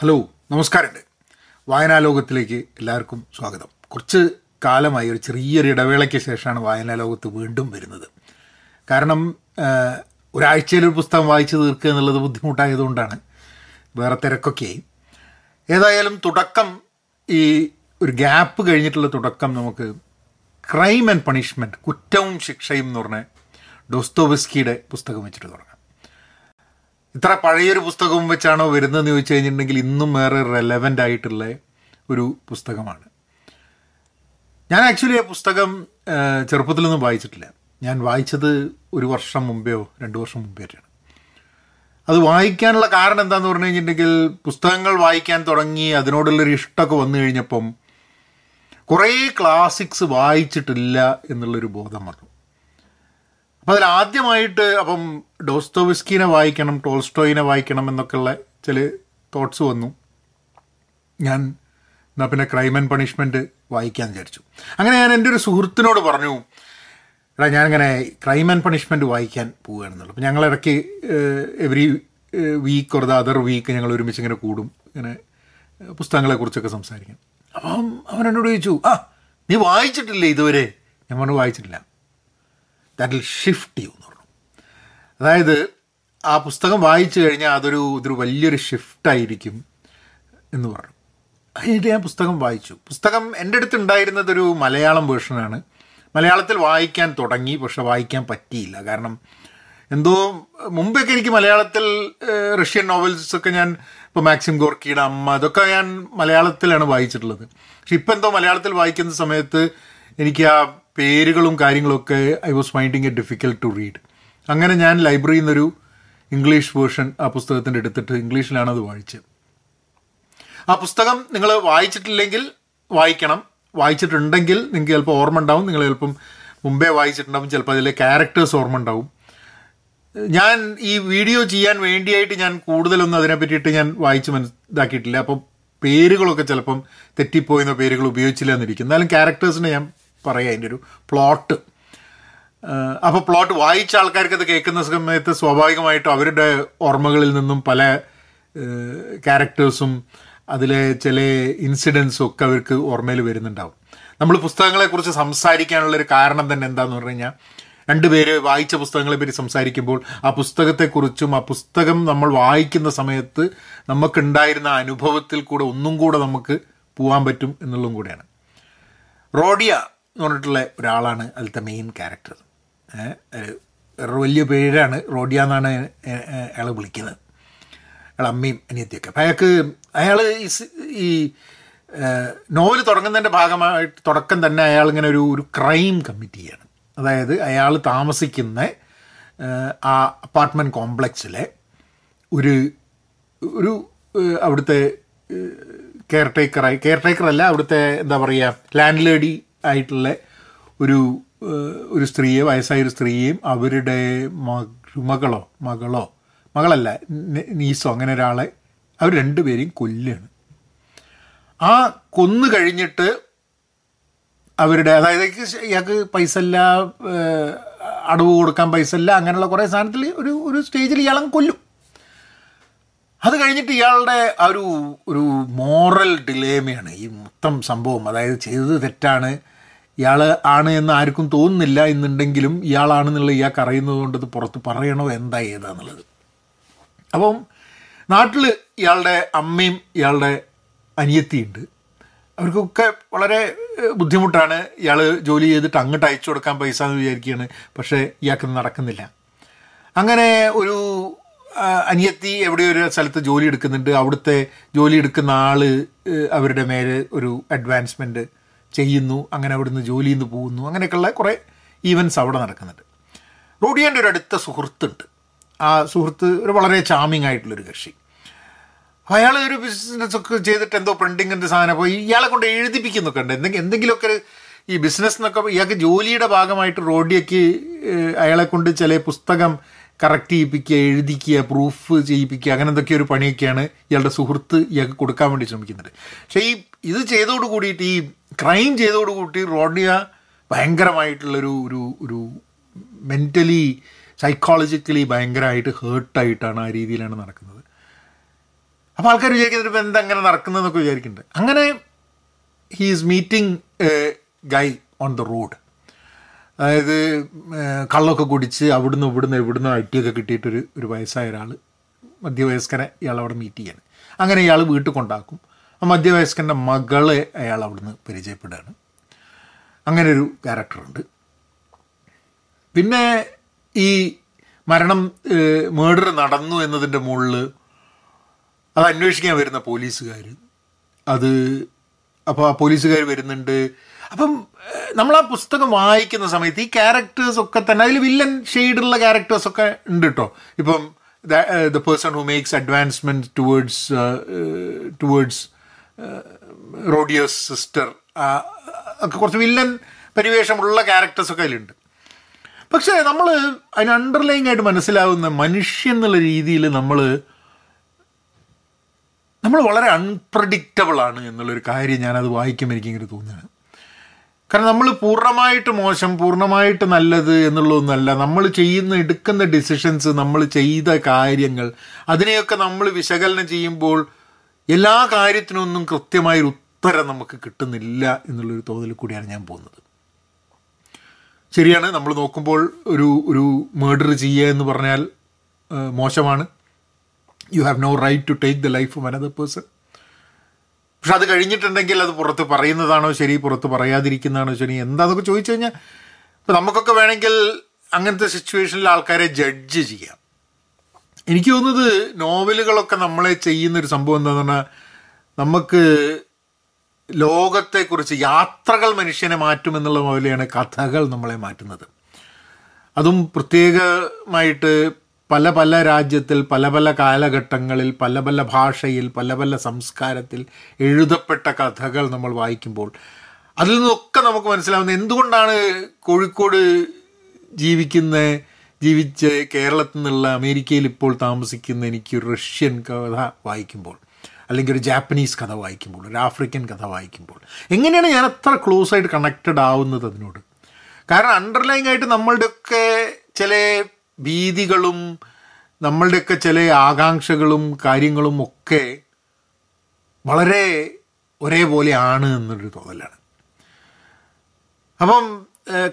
Hello നമസ്കാരമുണ്ട്. വായനാ ലോകത്തിലേക്ക് എല്ലാവർക്കും സ്വാഗതം. കുറച്ച് കാലമായി ഒരു ചെറിയൊരു ഇടവേളയ്ക്ക് ശേഷമാണ് വായനാ ലോകത്ത് വീണ്ടും വരുന്നത്. കാരണം ഒരാഴ്ചയിൽ ഒരു പുസ്തകം വായിച്ചു തീർക്കുക എന്നുള്ളത് ബുദ്ധിമുട്ടായതുകൊണ്ടാണ് വേറെ തിരക്കൊക്കെയായി. ഏതായാലും തുടക്കം ഈ ഒരു ഗ്യാപ്പ് കഴിഞ്ഞിട്ടുള്ള തുടക്കം നമുക്ക് ക്രൈം ആൻഡ് പണിഷ്മെന്റ് കുറ്റവും ശിക്ഷയും എന്ന് പറഞ്ഞ ഡോസ്തോവസ്കിയുടെ പുസ്തകം വെച്ചിട്ട് തുടങ്ങാം. ഇത്ര പഴയൊരു പുസ്തകവും വെച്ചാണോ വരുന്നതെന്ന് ചോദിച്ചു കഴിഞ്ഞിട്ടുണ്ടെങ്കിൽ ഇന്നും വേറെ റെലവന്റ് ആയിട്ടുള്ള ഒരു പുസ്തകമാണ്. ഞാൻ ആക്ച്വലി ആ പുസ്തകം ചെറുപ്പത്തിലൊന്നും വായിച്ചിട്ടില്ല. ഞാൻ വായിച്ചത് ഒരു വർഷം മുമ്പെയോ രണ്ട് വർഷം മുമ്പേറ്റാണ് അത് വായിക്കാനുള്ള കാരണം എന്താന്ന് പറഞ്ഞു കഴിഞ്ഞിട്ടുണ്ടെങ്കിൽ പുസ്തകങ്ങൾ വായിക്കാൻ തുടങ്ങി അതിനോടുള്ളൊരു ഇഷ്ടമൊക്കെ വന്നു കഴിഞ്ഞപ്പം കുറേ ക്ലാസിക്സ് വായിച്ചിട്ടില്ല എന്നുള്ളൊരു ബോധം വന്നു. അതിൽ ആദ്യമായിട്ട് അപ്പം ഡോസ്തോവിസ്കിനെ വായിക്കണം ടോൾസ്റ്റോയിനെ വായിക്കണം എന്നൊക്കെയുള്ള ചില തോട്ട്സ് വന്നു. ഞാൻ എന്നാൽ പിന്നെ ക്രൈം ആൻഡ് പണിഷ്മെന്റ് വായിക്കാൻ വിചാരിച്ചു. അങ്ങനെ ഞാൻ എന്റെ ഒരു സുഹൃത്തിനോട് പറഞ്ഞു എടാ ഞാനിങ്ങനെ ക്രൈം ആൻഡ് പണിഷ്മെന്റ് വായിക്കാൻ പോവുകയാണെന്നുള്ളു. അപ്പം ഞങ്ങൾ ഇടയ്ക്ക് every week the other week ഞങ്ങൾ ഒരുമിച്ച് ഇങ്ങനെ കൂടും. ഇങ്ങനെ പുസ്തകങ്ങളെക്കുറിച്ചൊക്കെ സംസാരിക്കാൻ അപ്പം അവൻ എന്നോട് ചോദിച്ചു ആ നീ വായിച്ചിട്ടില്ലേ ഇതുവരെ? ഞാൻ പറഞ്ഞു വായിച്ചിട്ടില്ല. ദാറ്റ് വിൽ ഷിഫ്റ്റ് യു എന്ന് അതായത് ആ പുസ്തകം വായിച്ചു കഴിഞ്ഞാൽ അതൊരു ഇതൊരു വലിയൊരു ഷിഫ്റ്റായിരിക്കും എന്ന് പറഞ്ഞു. അതിനിട്ട് ഞാൻ പുസ്തകം വായിച്ചു. പുസ്തകം എന്റെ അടുത്ത് ഉണ്ടായിരുന്നത് ഒരു മലയാളം വേർഷനാണ് മലയാളത്തിൽ വായിക്കാൻ തുടങ്ങി പക്ഷെ വായിക്കാൻ പറ്റിയില്ല. കാരണം എന്തോ മുമ്പൊക്കെ എനിക്ക് മലയാളത്തിൽ റഷ്യൻ നോവൽസ് ഒക്കെ ഞാൻ ഇപ്പോൾ മാക്സിം ഗോർക്കിയുടെ അമ്മ അതൊക്കെ ഞാൻ മലയാളത്തിലാണ് വായിച്ചിട്ടുള്ളത്. പക്ഷെ ഇപ്പം എന്തോ മലയാളത്തിൽ വായിക്കുന്ന സമയത്ത് എനിക്ക് ആ പേരുകളും കാര്യങ്ങളൊക്കെ I was finding a difficult to read അങ്ങനെ ഞാൻ ലൈബ്രറിയിൽ നിന്നൊരു ഇംഗ്ലീഷ് വേർഷൻ ആ പുസ്തകത്തിന്റെ എടുത്തിട്ട് ഇംഗ്ലീഷിലാണ് അത് വായിച്ചത്. ആ പുസ്തകം നിങ്ങൾ വായിച്ചിട്ടില്ലെങ്കിൽ വായിക്കണം. വായിച്ചിട്ടുണ്ടെങ്കിൽ നിങ്ങൾക്ക് ചിലപ്പോൾ ഓർമ്മ ഉണ്ടാവും. നിങ്ങൾ ചിലപ്പം മുമ്പേ വായിച്ചിട്ടുണ്ടാവും. ചിലപ്പോൾ അതിലെ ക്യാരക്ടേഴ്സ് ഓർമ്മ ഉണ്ടാവും. ഞാൻ ഈ വീഡിയോ ചെയ്യാൻ വേണ്ടിയായിട്ട് ഞാൻ കൂടുതലൊന്നും അതിനെ പറ്റിയിട്ട് ഞാൻ വായിച്ച് മനസ്സിലാക്കിയിട്ടില്ല. അപ്പോൾ പേരുകളൊക്കെ ചിലപ്പം തെറ്റിപ്പോയെന്ന പേരുകൾ ഉപയോഗിച്ചില്ല എന്നിരിക്കും. എന്നാലും ക്യാരക്ടേഴ്സിനെ ഞാൻ പറയാം അതിന്റെ ഒരു പ്ലോട്ട് അപ്പോൾ പ്ലോട്ട് വായിച്ച ആൾക്കാർക്ക് അത് കേൾക്കുന്ന സമയത്ത് സ്വാഭാവികമായിട്ടും അവരുടെ ഓർമ്മകളിൽ നിന്നും പല ക്യാരക്ടേഴ്സും അതിലെ ചില ഇൻസിഡൻസും ഒക്കെ അവർക്ക് ഓർമ്മയിൽ വരുന്നുണ്ടാവും. നമ്മൾ പുസ്തകങ്ങളെക്കുറിച്ച് സംസാരിക്കാനുള്ളൊരു കാരണം തന്നെ എന്താന്ന് പറഞ്ഞു കഴിഞ്ഞാൽ രണ്ടുപേര് വായിച്ച പുസ്തകങ്ങളെ പറ്റി സംസാരിക്കുമ്പോൾ ആ പുസ്തകത്തെക്കുറിച്ചും ആ പുസ്തകം നമ്മൾ വായിക്കുന്ന സമയത്ത് നമുക്കുണ്ടായിരുന്ന അനുഭവത്തിൽ കൂടെ ഒന്നും കൂടെ നമുക്ക് പോകാൻ പറ്റും എന്നുള്ളതും കൂടെയാണ്. റോഡിയ എന്ന് പറഞ്ഞിട്ടുള്ള ഒരാളാണ് അതിലത്തെ മെയിൻ ക്യാരക്ടർ വേറൊരു വലിയ പേരാണ് റോഡിയ എന്നാണ് അയാൾ വിളിക്കുന്നത്. അയാൾ അമ്മയും അനിയത്തിയൊക്കെ. അപ്പം അയാൾക്ക് അയാൾ ഈ നോവൽ തുടങ്ങുന്നതിന്റെ ഭാഗമായിട്ട് തുടക്കം തന്നെ അയാൾ ഇങ്ങനെ ഒരു ഒരു ക്രൈം കമ്മിറ്റ് ചെയ്യാണ് അതായത് അയാൾ താമസിക്കുന്ന ആ അപ്പാർട്ട്മെന്റ് കോംപ്ലക്സിലെ ഒരു ഒരു അവിടുത്തെ കെയർ ടേക്കറായി കെയർ ടേക്കറല്ല അവിടുത്തെ എന്താ പറയുക ലാൻഡ് ലേഡി ആയിട്ടുള്ള ഒരു ഒരു സ്ത്രീയെ വയസ്സായ ഒരു സ്ത്രീയെയും അവരുടെ മകളോ മകളോ മകളല്ല നീസോ അങ്ങനെ ഒരാളെ അവർ രണ്ടുപേരെയും കൊല്ലുകയാണ് ആ കൊന്നു കഴിഞ്ഞിട്ട് അവരുടെ അതായത് ഇയാൾക്ക് പൈസ ഇല്ല അടവ് കൊടുക്കാൻ പൈസ ഇല്ല അങ്ങനെയുള്ള കുറേ സാധനത്തിൽ ഒരു ഒരു സ്റ്റേജിൽ ഇയാളങ്ങ് കൊല്ലും. അത് കഴിഞ്ഞിട്ട് ഇയാളുടെ ആ ഒരു ഒരു മോറൽ ഡിലേമയാണ് ഈ മൊത്തം സംഭവം അതായത് ചെയ്തത് തെറ്റാണ് ഇയാൾ ആണ് എന്ന് ആർക്കും തോന്നുന്നില്ല എന്നുണ്ടെങ്കിലും ഇയാളാണെന്നുള്ള ഇയാൾക്ക് അറിയുന്നത് കൊണ്ട് ഇത് പുറത്ത് പറയണോ എന്താ ഏതാന്നുള്ളത്. അപ്പം നാട്ടിൽ ഇയാളുടെ അമ്മയും ഇയാളുടെ അനിയത്തിയുണ്ട്. അവർക്കൊക്കെ വളരെ ബുദ്ധിമുട്ടാണ്. ഇയാൾ ജോലി ചെയ്തിട്ട് അങ്ങോട്ട് അയച്ചു കൊടുക്കാൻ പൈസ എന്ന് വിചാരിക്കുകയാണ്. പക്ഷേ ഇയാൾക്ക് നടക്കുന്നില്ല. അങ്ങനെ ഒരു അനിയത്തി എവിടെയോ ഒരു സ്ഥലത്ത് ജോലി എടുക്കുന്നുണ്ട്. അവിടുത്തെ ജോലി എടുക്കുന്ന ആൾ അവരുടെ മേലെ ഒരു അഡ്വാൻസ്മെന്റ് ചെയ്യുന്നു. അങ്ങനെ അവിടുന്ന് ജോലിയിൽ നിന്ന് പോകുന്നു. അങ്ങനെയൊക്കെയുള്ള കുറേ ഈവൻസ് അവിടെ നടക്കുന്നുണ്ട്. റോഡിയന്റെ ഒരു അടുത്ത സുഹൃത്തുണ്ട്. ആ സുഹൃത്ത് ഒരു വളരെ ചാമിങ് ആയിട്ടുള്ളൊരു കക്ഷി. അയാൾ ഒരു ബിസിനസ് ഒക്കെ ചെയ്തിട്ട് എന്തോ പ്രിന്റിങ്ങിന്റെ സാധനം അപ്പോൾ ഇയാളെ കൊണ്ട് എഴുതിപ്പിക്കുന്നൊക്കെ ഉണ്ട്. എന്തെങ്കിലും എന്തെങ്കിലുമൊക്കെ ഈ ബിസിനസ് എന്നൊക്കെ ഇയാൾക്ക് ജോലിയുടെ ഭാഗമായിട്ട് റോഡിയക്ക് അയാളെ കൊണ്ട് ചില പുസ്തകം കറക്റ്റ് ചെയ്യിപ്പിക്കുക എഴുതിക്കുക പ്രൂഫ് ചെയ്യിപ്പിക്കുക അങ്ങനെ എന്തൊക്കെ ഒരു പണിയൊക്കെയാണ് ഇയാളുടെ സുഹൃത്ത് ഇയാൾക്ക് കൊടുക്കാൻ വേണ്ടി ശ്രമിക്കുന്നുണ്ട് പക്ഷേ ഈ ഇത് ചെയ്തോട് കൂടിയിട്ട് ഈ ക്രൈം ചെയ്തോട് കൂടി റോഡിയ ഭയങ്കരമായിട്ടുള്ളൊരു ഒരു ഒരു മെന്റലി സൈക്കോളജിക്കലി ഭയങ്കരമായിട്ട് ഹേർട്ടായിട്ടാണ് ആ രീതിയിലാണ് നടക്കുന്നത്. അപ്പോൾ ആൾക്കാർ വിചാരിക്കുന്നത് ഇപ്പം എന്താ അങ്ങനെ നടക്കുന്നതെന്നൊക്കെ വിചാരിക്കുന്നുണ്ട്. അങ്ങനെ he is meeting guy on the road അതായത് കള്ളൊക്കെ കുടിച്ച് അവിടുന്ന് ഇവിടുന്ന് എവിടുന്ന് അടിയൊക്കെ കിട്ടിയിട്ടൊരു ഒരു വയസ്സായ ഒരാൾ മധ്യവയസ്കനെ ഇയാൾ അവിടെ മീറ്റ് ചെയ്യാൻ അങ്ങനെ ഇയാൾ വീട്ടിൽ കൊണ്ടാക്കും. ആ മധ്യവയസ്കന്റെ മകളെ അയാൾ അവിടുന്ന് പരിചയപ്പെടുകയാണ്. അങ്ങനെ ഒരു ക്യാരക്ടറുണ്ട് പിന്നെ ഈ മരണം മേഡർ നടന്നു എന്നതിന്റെ മുകളിൽ അത് അന്വേഷിക്കാൻ വരുന്ന പോലീസുകാർ അത് അപ്പോൾ ആ പോലീസുകാർ വരുന്നുണ്ട്. അപ്പം നമ്മൾ ആ പുസ്തകം വായിക്കുന്ന സമയത്ത് ഈ ക്യാരക്ടേഴ്സ് ഒക്കെ തന്നെ അതിൽ വില്ലൻ ഷെയ്ഡുള്ള ക്യാരക്ടേഴ്സ് ഒക്കെ ഉണ്ട് കേട്ടോ ഇപ്പം the person who makes advancement towards towards റോഡിയോസ് sister ഒക്കെ കുറച്ച് വില്ലൻ പരിവേഷമുള്ള ക്യാരക്ടേഴ്സ് ഒക്കെ അതിലുണ്ട്. പക്ഷേ നമ്മൾ അതിന് അണ്ടർലൈങ് ആയിട്ട് മനസ്സിലാവുന്ന മനുഷ്യൻ എന്നുള്ള രീതിയിൽ നമ്മൾ നമ്മൾ വളരെ അൺപ്രഡിക്റ്റബിൾ ആണ് എന്നുള്ളൊരു കാര്യം ഞാനത് വായിക്കുമ്പോൾ എനിക്കിങ്ങനെ തോന്നുകയാണ്. കാരണം നമ്മൾ പൂർണമായിട്ട് മോശം പൂർണമായിട്ട് നല്ലത് എന്നുള്ളതൊന്നുമല്ല. നമ്മൾ ചെയ്യുന്ന എടുക്കുന്ന ഡിസിഷൻസ് നമ്മൾ ചെയ്ത കാര്യങ്ങൾ അതിനെയൊക്കെ നമ്മൾ വിശകലനം ചെയ്യുമ്പോൾ എല്ലാ കാര്യത്തിനൊന്നും കൃത്യമായൊരു ഉത്തരം നമുക്ക് കിട്ടുന്നില്ല എന്നുള്ളൊരു തോന്നൽ കൂടിയാണ് ഞാൻ പോകുന്നത്. ശരിയാണ് നമ്മൾ നോക്കുമ്പോൾ ഒരു ഒരു മേഡർ ചെയ്യുക എന്ന് പറഞ്ഞാൽ മോശമാണ്. You have no right to take the life of another person പക്ഷെ അത് കഴിഞ്ഞിട്ടുണ്ടെങ്കിൽ അത് പുറത്ത് പറയുന്നതാണോ ശരി പുറത്ത് പറയാതിരിക്കുന്നതാണോ ശരി എന്താണെന്നൊക്കെ ചോദിച്ചു കഴിഞ്ഞാൽ ഇപ്പം നമുക്കൊക്കെ വേണമെങ്കിൽ അങ്ങനത്തെ സിറ്റുവേഷനിൽ ആൾക്കാരെ ജഡ്ജ് ചെയ്യാം. എനിക്ക് തോന്നുന്നത് നോവലുകളൊക്കെ നമ്മളെ ചെയ്യുന്നൊരു സംഭവം എന്താണെന്ന് പറഞ്ഞാൽ നമുക്ക് ലോകത്തെക്കുറിച്ച് യാത്രകൾ മനുഷ്യനെ മാറ്റുമെന്നുള്ള പോലെയാണ് കഥകൾ നമ്മളെ മാറ്റുന്നത്. അതും പ്രത്യേകമായിട്ട് പല പല രാജ്യത്തിൽ പല പല കാലഘട്ടങ്ങളിൽ പല പല ഭാഷയിൽ പല പല സംസ്കാരത്തിൽ എഴുതപ്പെട്ട കഥകൾ നമ്മൾ വായിക്കുമ്പോൾ അതിൽ നിന്നൊക്കെ നമുക്ക് മനസ്സിലാവുന്നത് എന്തുകൊണ്ടാണ് കോഴിക്കോട് ജീവിക്കുന്ന ജീവിച്ച് കേരളത്തിൽ നിന്നുള്ള അമേരിക്കയിൽ ഇപ്പോൾ താമസിക്കുന്ന എനിക്ക് റഷ്യൻ കഥ വായിക്കുമ്പോൾ അല്ലെങ്കിൽ ഒരു ജാപ്പനീസ് കഥ വായിക്കുമ്പോൾ ഒരു ആഫ്രിക്കൻ കഥ വായിക്കുമ്പോൾ. എങ്ങനെയാണ് ഞാൻ അത്ര ക്ലോസ് ആയിട്ട് കണക്റ്റഡ് ആവുന്നത് അതിനോട്? കാരണം അണ്ടർലൈങ് ആയിട്ട് നമ്മളുടെയൊക്കെ ചില ഭീതികളും നമ്മളുടെയൊക്കെ ചില ആകാംക്ഷകളും കാര്യങ്ങളും ഒക്കെ വളരെ ഒരേപോലെയാണ് എന്നൊരു തോന്നലാണ്. അപ്പം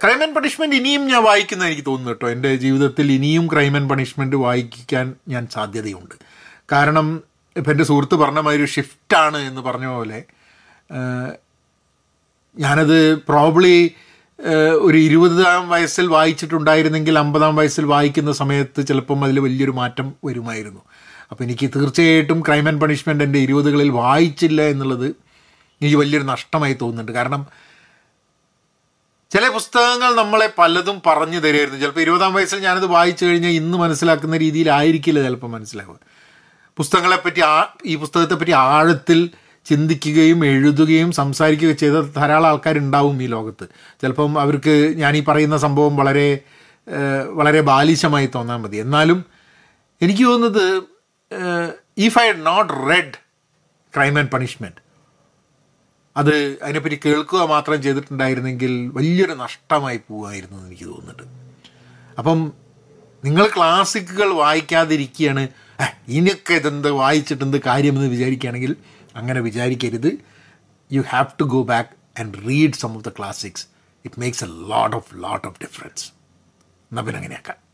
ക്രൈം ആൻഡ് പണിഷ്മെന്റ് ഇനിയും ഞാൻ വായിക്കുന്ന എനിക്ക് തോന്നുന്നു കേട്ടോ. എന്റെ ജീവിതത്തിൽ ഇനിയും ക്രൈം ആൻഡ് പണിഷ്മെന്റ് വായിക്കാൻ ഞാൻ സാധ്യതയുണ്ട്. കാരണം ഇപ്പം എന്റെ സുഹൃത്ത് പറഞ്ഞ മാതിരി ഒരു ഷിഫ്റ്റാണ് എന്ന് പറഞ്ഞ പോലെ ഞാനത് പ്രോബ്ലി ഒരു ഇരുപതാം വയസ്സിൽ വായിച്ചിട്ടുണ്ടായിരുന്നെങ്കിൽ അമ്പതാം വയസ്സിൽ വായിക്കുന്ന സമയത്ത് ചിലപ്പം അതിൽ വലിയൊരു മാറ്റം വരുമായിരുന്നു. അപ്പോൾ എനിക്ക് തീർച്ചയായിട്ടും ക്രൈം ആൻഡ് പണിഷ്മെന്റ് എന്റെ ഇരുപതുകളിൽ വായിച്ചില്ല എന്നുള്ളത് എനിക്ക് വലിയൊരു നഷ്ടമായി തോന്നുന്നുണ്ട്. കാരണം ചില പുസ്തകങ്ങൾ നമ്മളെ പലതും പറഞ്ഞു തരുമായിരുന്നു. ചിലപ്പോൾ ഇരുപതാം വയസ്സിൽ ഞാനത് വായിച്ചു കഴിഞ്ഞാൽ ഇന്ന് മനസ്സിലാക്കുന്ന രീതിയിലായിരിക്കില്ല ചിലപ്പോൾ മനസ്സിലാവുക. പുസ്തകങ്ങളെപ്പറ്റി ആ ഈ പുസ്തകത്തെപ്പറ്റി ആഴത്തിൽ ചിന്തിക്കുകയും എഴുതുകയും സംസാരിക്കുകയും ചെയ്ത ധാരാളം ആൾക്കാരുണ്ടാവും ഈ ലോകത്ത്. ചിലപ്പം അവർക്ക് ഞാൻ ഈ പറയുന്ന സംഭവം വളരെ വളരെ ബാലിശമായി തോന്നാൻ മതി. എന്നാലും എനിക്ക് തോന്നുന്നത് if I not read crime and punishment അത് അതിനെപ്പറ്റി കേൾക്കുക മാത്രം ചെയ്തിട്ടുണ്ടായിരുന്നെങ്കിൽ വലിയൊരു നഷ്ടമായി പോവുമായിരുന്നു എന്ന് എനിക്ക് തോന്നുന്നുണ്ട്. അപ്പം നിങ്ങൾ ക്ലാസിക്കുകൾ വായിക്കാതിരിക്കുകയാണ്. "ഏ, ഇനിയൊക്കെ ഇതെന്ത് വായിച്ചിട്ടെന്ത് കാര്യമെന്ന് വിചാരിക്കുകയാണെങ്കിൽ അങ്ങനെ വിചാരിക്കരുത്. You have to go back and read some of the classics it makes a lot of lot of difference എന്നാൽ പിന്നെ അങ്ങനെയാക്കാം.